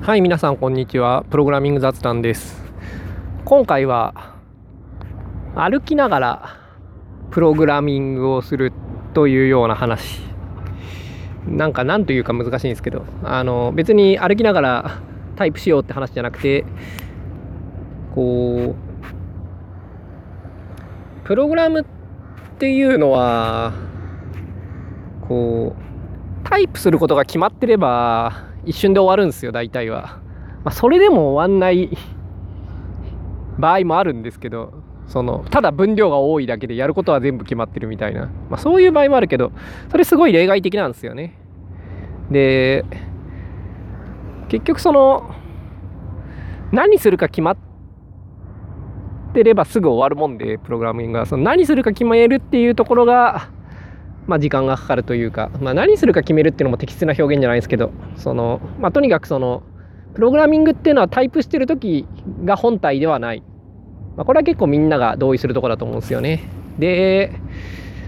はい皆さんこんにちは。プログラミング雑談です。今回は歩きながらプログラミングをするというような話。なんか何というか難しいんですけど。あの別に歩きながらタイプしようって話じゃなくてこうプログラムっていうのはこうタイプすることが決まってれば一瞬で終わるんですよ大体は、まあ、それでも終わんない 場合もあるんですけどそのただ分量が多いだけでやることは全部決まってるみたいな、まあ、そういう場合もあるけどそれすごい例外的なんですよね。で結局その何するか決まってればすぐ終わるもんでプログラミングは。その何するか決めるっていうところがまあ、時間がかかるというか、まあ、何するか決めるっていうのも適切な表現じゃないですけどその、まあ、とにかくそのプログラミングっていうのはタイプしてる時が本体ではない、まあ、これは結構みんなが同意するとこだと思うんですよね。で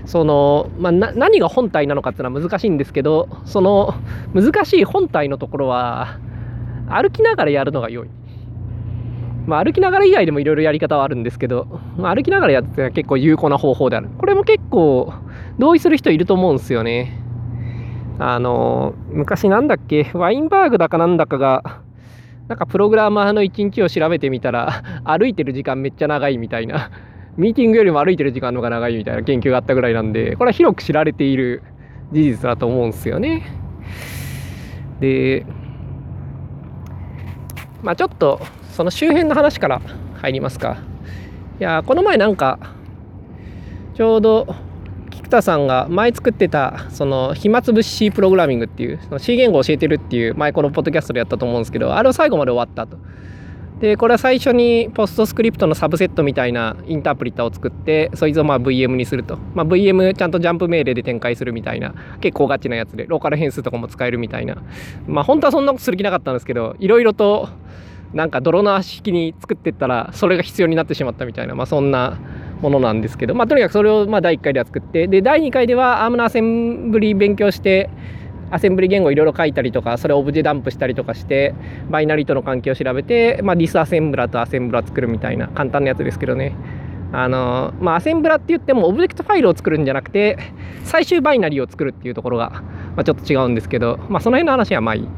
その、まあ、何が本体なのかっていうのは難しいんですけどその難しい本体のところは歩きながらやるのが良い。まあ、歩きながら以外でもいろいろやり方はあるんですけど、まあ、歩きながらやって結構有効な方法である。これも結構同意する人いると思うんですよね。あの、昔なんだっけ、ワインバーグだかなんだかが、なんかプログラマーの一日を調べてみたら、歩いてる時間めっちゃ長いみたいな、ミーティングよりも歩いてる時間の方が長いみたいな研究があったぐらいなんで、これは広く知られている事実だと思うんですよね。で、まあちょっとその周辺の話から入りますかいやこの前なんかちょうど田さんが前作ってたその暇つぶし C プログラミングっていうその C 言語を教えてるっていう前このポッドキャストでやったと思うんですけどあれを最後まで終わったと。でこれは最初にポストスクリプトのサブセットみたいなインタープリターを作ってそいつをまあ VM にすると、まあ、VM ちゃんとジャンプ命令で展開するみたいな結構ガチなやつでローカル変数とかも使えるみたいな。まあ本当はそんなことする気なかったんですけどいろいろとなんか泥縄式に作ってったらそれが必要になってしまったみたいな、まあ、そんなものなんですけど、まあ、とにかくそれをまあ第1回では作ってで第2回では ARM のアセンブリ勉強してアセンブリ言語いろいろ書いたりとかそれを objdump したりとかしてバイナリーとの関係を調べて、まあ、ディスアセンブラとアセンブラ作るみたいな簡単なやつですけどね。あのまあアセンブラって言ってもオブジェクトファイルを作るんじゃなくて最終バイナリーを作るっていうところが、まあ、ちょっと違うんですけど、まあ、その辺の話はまあいい。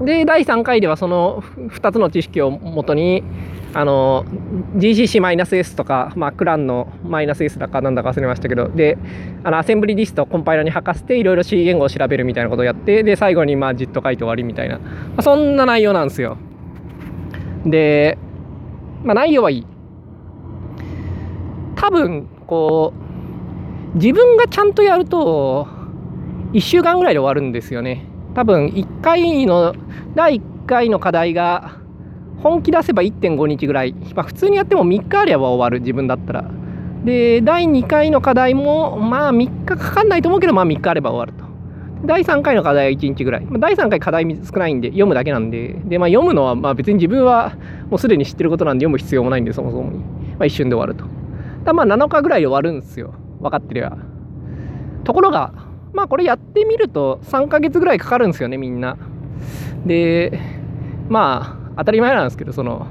で第3回ではその2つの知識をもとにあの GCC-S とか、まあ、クランのマイナス S だかなんだか忘れましたけどであのアセンブリディストをコンパイラーに吐かせていろいろ C 言語を調べるみたいなことをやってで最後にまあ JIT 書いて終わりみたいな、まあ、そんな内容なんですよ。で、まあ、内容はいい。多分こう自分がちゃんとやると1週間ぐらいで終わるんですよね。多分1回の第1回の課題が本気出せば1.5日ぐらい、まあ、普通にやっても3日あれば終わる自分だったら。で第2回の課題もまあ3日かかんないと思うけどまあ3日あれば終わると。第3回の課題は1日ぐらい、まあ、第3回課題少ないんで読むだけなんで。で、まあ、読むのはまあ別に自分はもうすでに知ってることなんで読む必要もないんでそもそもに、まあ、一瞬で終わると。だまあ7日ぐらいで終わるんですよ。分かってれば。ところがまあこれやってみると3ヶ月ぐらいかかるんですよねみんなでまあ当たり前なんですけどその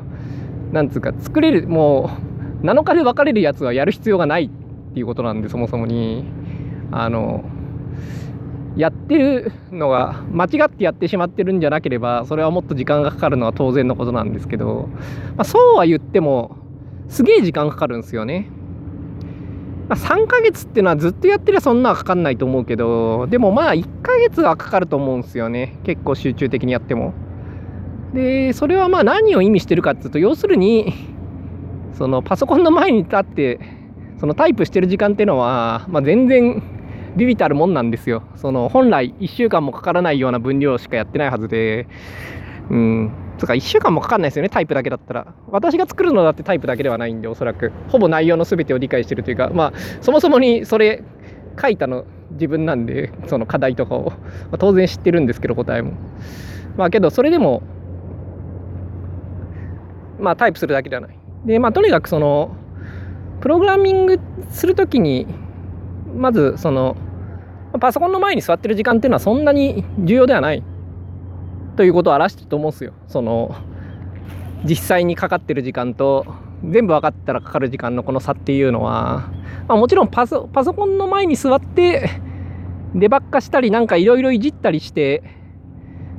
なんつうか作れるもう7日で別れるやつはやる必要がないっていうことなんでそもそもにあのやってるのが間違ってやってしまってるんじゃなければそれはもっと時間がかかるのは当然のことなんですけど、まあ、そうは言ってもすげえ時間かかるんですよね。まあ、3ヶ月っていうのはずっとやってりゃそんなはかかんないと思うけどでもまあ1ヶ月はかかると思うんですよね。結構集中的にやっても。でそれはまあ何を意味してるかっていうと要するにそのパソコンの前に立ってそのタイプしてる時間っていうのは、まあ、全然ビビたるもんなんですよ。その本来1週間もかからないような分量しかやってないはずで。うん。つか1週間もかかんないですよねタイプだけだったら。私が作るのだってタイプだけではないんでおそらく。ほぼ内容の全てを理解してるというか。まあそもそもにそれ書いたの自分なんでその課題とかを、まあ、当然知ってるんですけど答えも。まあけどそれでもまあタイプするだけではない。でまあとにかくそのプログラミングするときにまずそのパソコンの前に座ってる時間っていうのはそんなに重要ではない。ということを表してると思うんですよ。その実際にかかってる時間と全部分かったらかかる時間のこの差っていうのは、まあ、もちろんパソパソコンの前に座ってデバッカしたりなんかいろいろいじったりして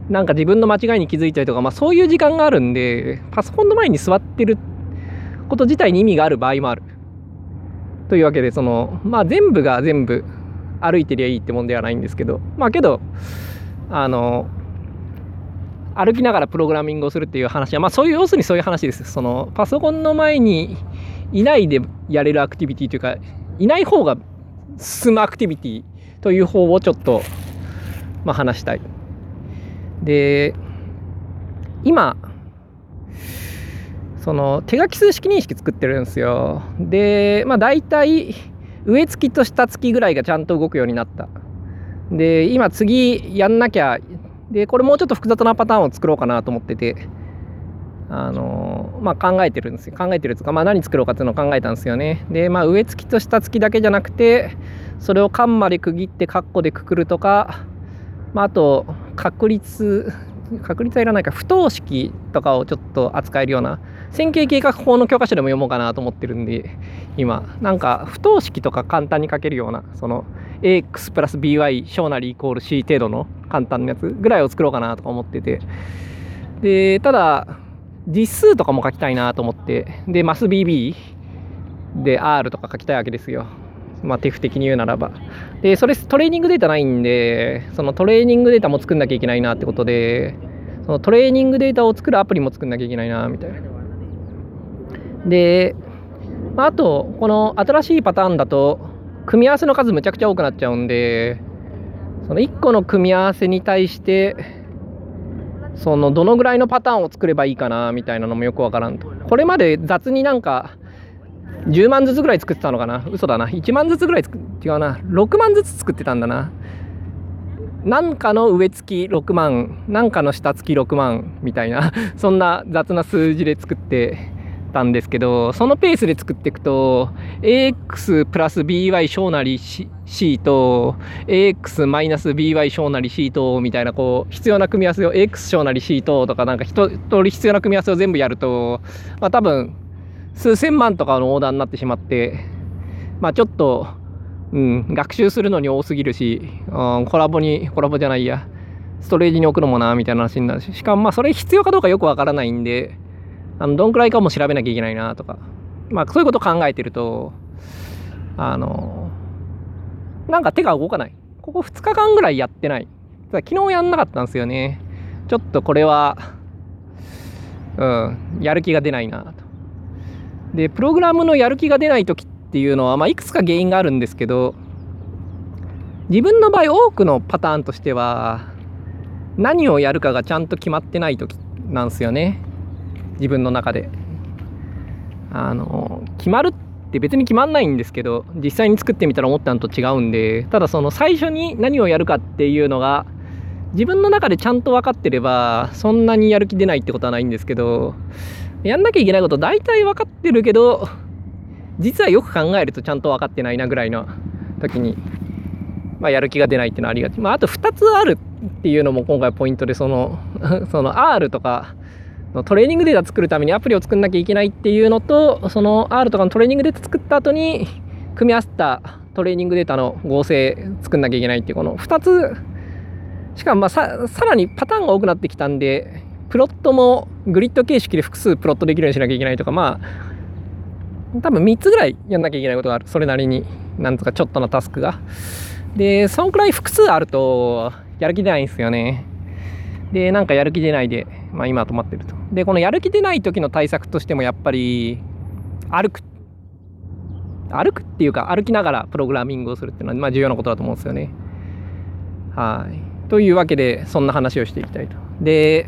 なんか自分の間違いに気づいたりとか、まあ、そういう時間があるんでパソコンの前に座ってること自体に意味がある場合もある。というわけでそのまあ全部が全部歩いてりゃいいってもんではないんですけど。まあけどあの歩きながらプログラミングをするっていう話は、まあ、そういう要するにそういう話ですそのパソコンの前にいないでやれるアクティビティというかいない方が進むアクティビティという方をちょっと、まあ、話したい。で今その手書き数式認識作ってるんですよ。でまあ大体上付きと下付きぐらいがちゃんと動くようになった。で今次やんなきゃで、これもうちょっと複雑なパターンを作ろうかなと思ってて、あのまあ、考えてるんですよ。考えてるとか、まあ、何作ろうかっていうのを考えたんですよね。で、まあ、上付きと下付きだけじゃなくて、それをカンマで区切ってカッコでくくるとか、まあ、あと、確率、確率はいらないか、不等式とかをちょっと扱えるような、線形計画法の教科書でも読もうかなと思ってるんで、今、なんか、不等式とか簡単に書けるような、その、ax プラス by 小なりイコール c 程度の簡単なやつぐらいを作ろうかなとか思っててでただ実数とかも書きたいなと思ってでマス BB で R とか書きたいわけですよまあ手不的に言うならば。でそれトレーニングデータないんでそのトレーニングデータも作んなきゃいけないなってことでそのトレーニングデータを作るアプリも作んなきゃいけないなみたいな。であとこの新しいパターンだと組み合わせの数むちゃくちゃ多くなっちゃうんでその1個の組み合わせに対してそのどのぐらいのパターンを作ればいいかなみたいなのもよくわからんと。これまで雑になんか10万ずつぐらい作ってたのかな？嘘だな。1万ずつぐらい違うな。6万ずつ作ってたんだな。なんかの上付き6万なんかの下付き6万みたいな。そんな雑な数字で作ってたんですけど、そのペースで作っていくと、ax プラス by 小なり c と、ax マイナス by 小なり c と、みたいな、こう、必要な組み合わせを AX 小なり c ととか、なんか一通り必要な組み合わせを全部やると、まあ多分、数千万とかのオーダーになってしまって、まあちょっと、うん、学習するのに多すぎるし、うん、コラボに、コラボじゃないや、ストレージに置くのもな、みたいな話になるし、しかもまあそれ必要かどうかよくわからないんで、あのどんくらいかも調べなきゃいけないなとか、まあ、そういうこと考えてるとあのなんか手が動かない。ここ2日間ぐらいやってない。昨日やんなかったんですよね。ちょっとこれはうんやる気が出ないなと。でプログラムのやる気が出ない時っていうのは、まあ、いくつか原因があるんですけど自分の場合多くのパターンとしては何をやるかがちゃんと決まってない時なんですよね。自分の中で。あの決まるって別に決まんないんですけど実際に作ってみたら思ったのと違うんでただその最初に何をやるかっていうのが自分の中でちゃんと分かってればそんなにやる気出ないってことはないんですけどやんなきゃいけないこと大体分かってるけど実はよく考えるとちゃんと分かってないなぐらいの時に、まあ、やる気が出ないっていうのはありがち、まあ、あと2つあるっていうのも今回ポイントでその その R とかのトレーニングデータ作るためにアプリを作んなきゃいけないっていうのと、その R とかのトレーニングデータ作った後に、組み合わせたトレーニングデータの合成作んなきゃいけないっていう、この2つ、しかもまあさらにパターンが多くなってきたんで、プロットもグリッド形式で複数プロットできるようにしなきゃいけないとか、まあ、多分3つぐらいやんなきゃいけないことがある。それなりに、なんとかちょっとのタスクが。で、そんくらい複数あると、やる気出ないんですよね。で、なんかやる気出ないで、まあ今止まってると。で、このやる気出ない時の対策としてもやっぱり、歩く。歩くっていうか、歩きながらプログラミングをするっていうのは、まあ重要なことだと思うんですよね。はい。というわけで、そんな話をしていきたいと。で、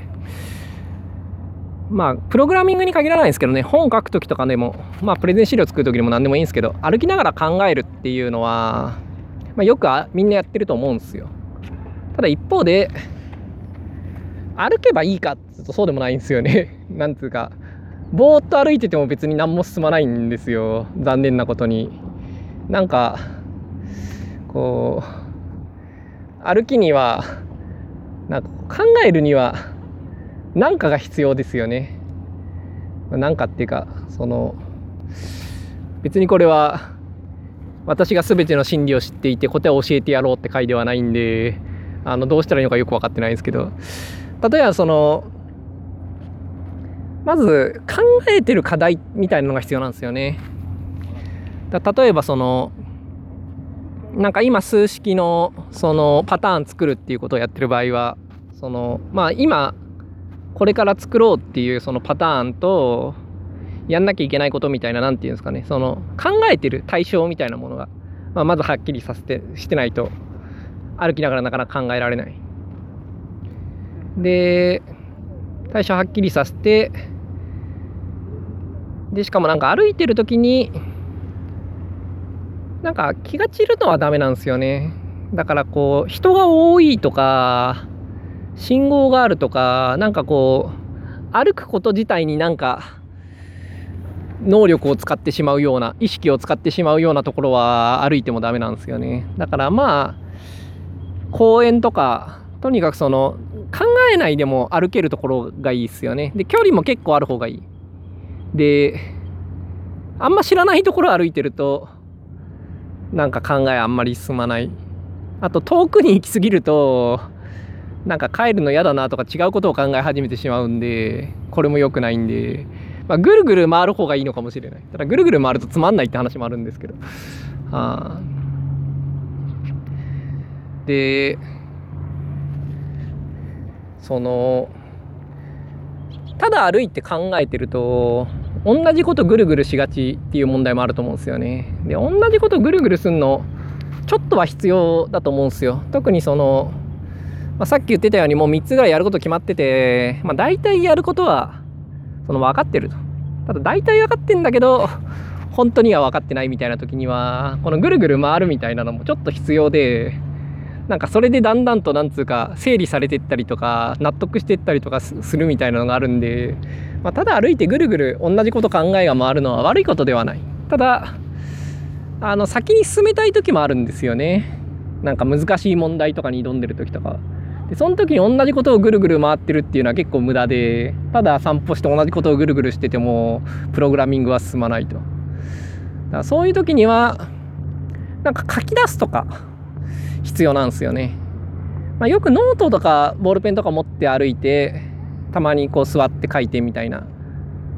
まあ、プログラミングに限らないんですけどね、本を書くときとかでも、まあ、プレゼン資料作るときでも何でもいいんですけど、歩きながら考えるっていうのは、まあ、よくあみんなやってると思うんですよ。ただ一方で、歩けばいいかってうとそうでもないんですよね。なんつうか、ぼーっと歩いてても別に何も進まないんですよ。残念なことに。なんか、こう、歩きには、なんか考えるにはなんかが必要ですよね。なんかっていうかその別にこれは私が全ての真理を知っていて答えを教えてやろうって回ではないんであのどうしたらいいのかよく分かってないんですけど例えばそのまず考えてる課題みたいなのが必要なんですよね。だ例えばそのなんか今数式のそのパターン作るっていうことをやってる場合はそのまあ今これから作ろうっていうそのパターンとやんなきゃいけないことみたいな何て言うんですかねその考えてる対象みたいなものが、まあ、まずはっきりさせてしてないと歩きながらなかなか考えられない。で対象はっきりさせてでしかもなんか歩いてる時になんか気が散るのはダメなんですよねだからこう人が多いとか信号があるとかなんかこう歩くこと自体になんか能力を使ってしまうような意識を使ってしまうようなところは歩いてもダメなんですよね。だからまあ公園とかとにかくその考えないでも歩けるところがいいですよね。で距離も結構ある方がいい。であんま知らないところ歩いてるとなんか考えあんまり進まない。あと遠くに行き過ぎるとなんか帰るの嫌だなとか違うことを考え始めてしまうんでこれも良くないんで、まあ、ぐるぐる回る方がいいのかもしれないただぐるぐる回るとつまんないって話もあるんですけどあでそのただ歩いて考えてると同じことぐるぐるしがちっていう問題もあると思うんですよね。で同じことぐるぐるすんのちょっとは必要だと思うんですよ。特にその、まあ、さっき言ってたようにもう3つぐらいやること決まってて、まあ、大体やることはその分かってると。ただ大体分かってんだけど本当には分かってないみたいな時にはこのぐるぐる回るみたいなのもちょっと必要でなんかそれでだんだんとなんつうか整理されてったりとか納得してったりとかするみたいなのがあるんで、まあ、ただ歩いてぐるぐる同じこと考えが回るのは悪いことではない。ただあの先に進めたい時もあるんですよね。なんか難しい問題とかに挑んでる時とかでその時に同じことをぐるぐる回ってるっていうのは結構無駄でただ散歩して同じことをぐるぐるしててもプログラミングは進まないとだからそういう時にはなんか書き出すとか必要なんですよね。まあ、よくノートとかボールペンとか持って歩いてたまにこう座って書いてみたいな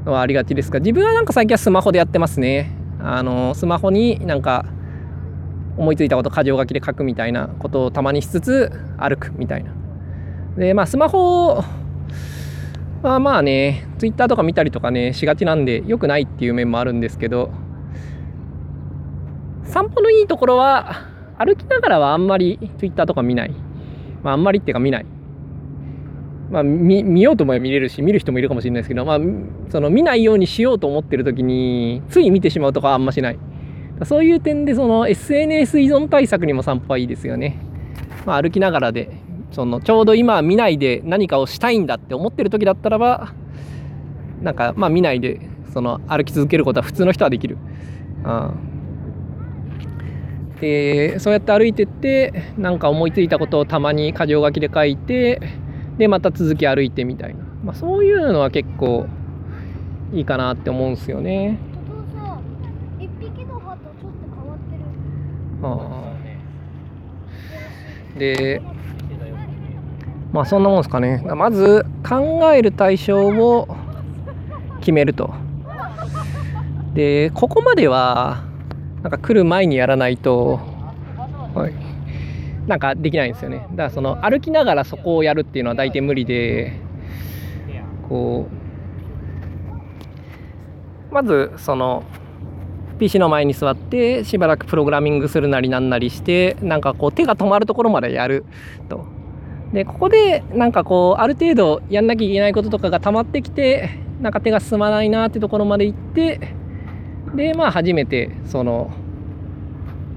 のはありがちですが自分はなんか最近はスマホでやってますね。あのスマホになんか思いついたこと箇条書きで書くみたいなことをたまにしつつ歩くみたいな。でまあスマホはまあねツイッターとか見たりとかねしがちなんで良くないっていう面もあるんですけど散歩のいいところは歩きながらはあんまり Twitter とか見ない。まあ、あんまりっていうか見ない。まあ、見見ようと思えば見れるし、見る人もいるかもしれないですけど、まあ、その見ないようにしようと思ってる時に、つい見てしまうとかあんましない。そういう点で、その SNS 依存対策にも散歩はいいですよね。まあ、歩きながらで、そのちょうど今見ないで何かをしたいんだって思ってる時だったらば、なんか、まあ見ないで、その歩き続けることは普通の人はできる。うんでそうやって歩いてってなんか思いついたことをたまに箇条書きで書いてでまた続き歩いてみたいな、まあ、そういうのは結構いいかなって思うんですよね。はあ、でまあそんなもんですかね。まず考える対象を決めると。でここまではなんか来る前にやらないと、はい、なんかできないんですよね。だからその歩きながらそこをやるっていうのは大体無理でこうまずその PC の前に座ってしばらくプログラミングするなりなんなりしてなんかこう手が止まるところまでやると。でここでなんかこうある程度やんなきゃいけないこととかが溜まってきてなんか手が進まないなってところまで行ってでまあ初めてその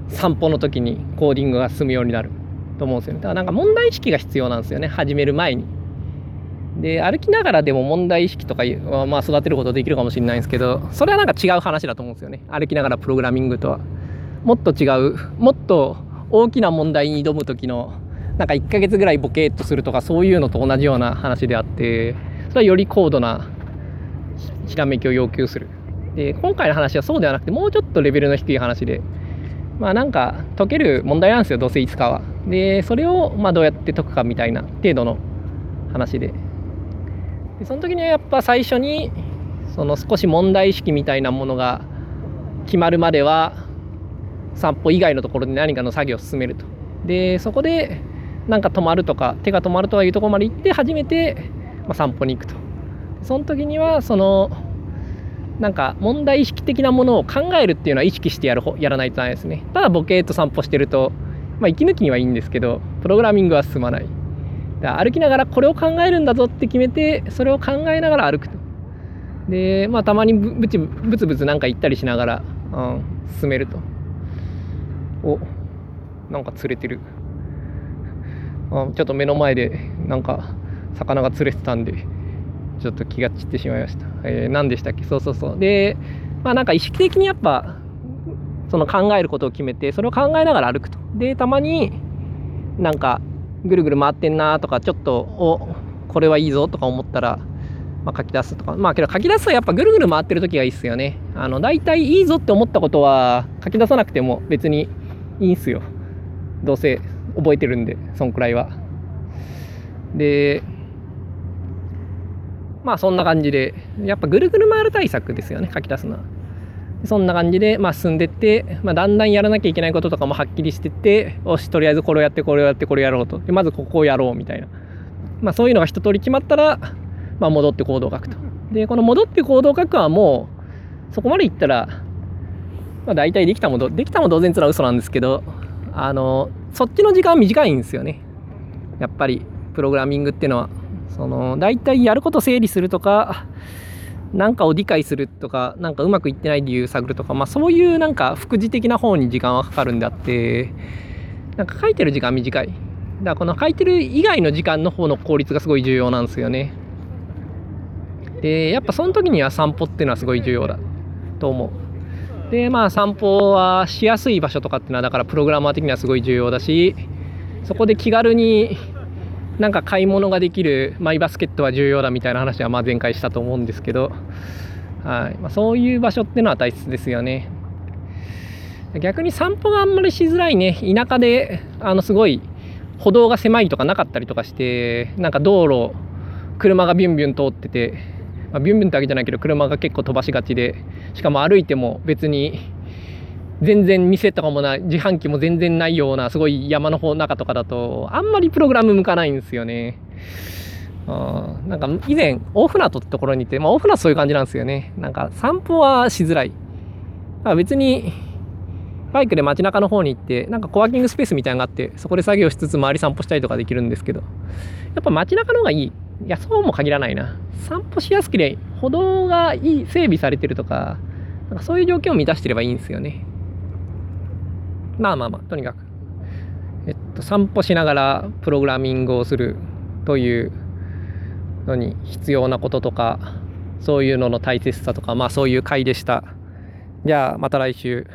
散歩の時にコーディングが進むようになると思うんですよね。だからなんか問題意識が必要なんですよね。始める前に。で歩きながらでも問題意識とかはまあ育てることできるかもしれないんですけどそれはなんか違う話だと思うんですよね。歩きながらプログラミングとは。もっと違うもっと大きな問題に挑む時のなんか1ヶ月ぐらいボケーっとするとかそういうのと同じような話であってそれはより高度なひらめきを要求する。で今回の話はそうではなくてもうちょっとレベルの低い話でまあなんか解ける問題なんですよどうせいつかは。でそれをまどうやって解くかみたいな程度の話で。でその時にはやっぱ最初にその少し問題意識みたいなものが決まるまでは散歩以外のところで何かの作業を進めると。でそこでなんか止まるとか手が止まるとかいうとこまで行って初めて、ま、散歩に行くと。その時にはそのなんか問題意識的なものを考えるっていうのは意識してやるやらないとダメですね。ただボケーと散歩してると、まあ、息抜きにはいいんですけどプログラミングは進まない。歩きながらこれを考えるんだぞって決めてそれを考えながら歩くとでまあたまにブチブツブツなんか行ったりしながら、うん、進めるとおなんか釣れてるあ ちょっと目の前でなんか魚が釣れてたんでちょっと気が散ってしまいました。えー、何でしたっけ？そうそうそう。で、まあなんか意識的にやっぱ、その考えることを決めて、それを考えながら歩くと。で、たまになんかぐるぐる回ってんなとか、ちょっと、おこれはいいぞとか思ったら、まあ、書き出すとか。まあけど書き出すとやっぱぐるぐる回ってる時がいいっすよね。あの、大体いいぞって思ったことは書き出さなくても別にいいんすよ。どうせ覚えてるんで、そんくらいは。で、まあそんな感じで、やっぱぐるぐる回る対策ですよね、書き出すのは。そんな感じで、まあ、進んでって、まあ、だんだんやらなきゃいけないこととかもはっきりしてって、よし、とりあえずこれをやって、これをやって、これをやろうと。でまずここをやろうみたいな。まあ、そういうのが一通り決まったら、まあ、戻って行動を書くと。で、この戻って行動を書くはもう、そこまでいったら、まあ、大体できたもど、できたも同然ってのは嘘なんですけど、あの、そっちの時間は短いんですよね。やっぱり、プログラミングっていうのは。その大体やること整理するとか何かを理解するとか何かうまくいってない理由探るとか、まあ、そういうなんか副次的な方に時間はかかるんであってなんか書いてる時間短い。だからこの書いてる以外の時間の方の効率がすごい重要なんですよね。でやっぱその時には散歩っていうのはすごい重要だと思う。でまあ散歩はしやすい場所とかっていうのはだからプログラマー的にはすごい重要だしそこで気軽になんか買い物ができるマイバスケットは重要だみたいな話はまあ前回したと思うんですけど、はいまあ、そういう場所ってのは大切ですよね。逆に散歩があんまりしづらいね田舎であのすごい歩道が狭いとかなかったりとかしてなんか道路車がビュンビュン通ってて、まあ、ビュンビュンってわけじゃないけど車が結構飛ばしがちでしかも歩いても別に全然店とかもない自販機も全然ないようなすごい山の方中とかだとあんまりプログラム向かないんですよね。あなんか以前大船渡ってところにいて、まあ、大船渡そういう感じなんですよね。なんか散歩はしづらい。あ別にバイクで街中の方に行ってなんかコワーキングスペースみたいなのがあってそこで作業しつつ周り散歩したりとかできるんですけどやっぱ街中の方がいい。いやそうも限らないな。散歩しやすければ歩道がいい整備されてるとかなんかそういう条件を満たしてればいいんですよね。まあまあまあとにかく、えっと、散歩しながらプログラミングをするというのに必要なこととかそういうのの大切さとかまあそういう回でした。じゃあまた来週。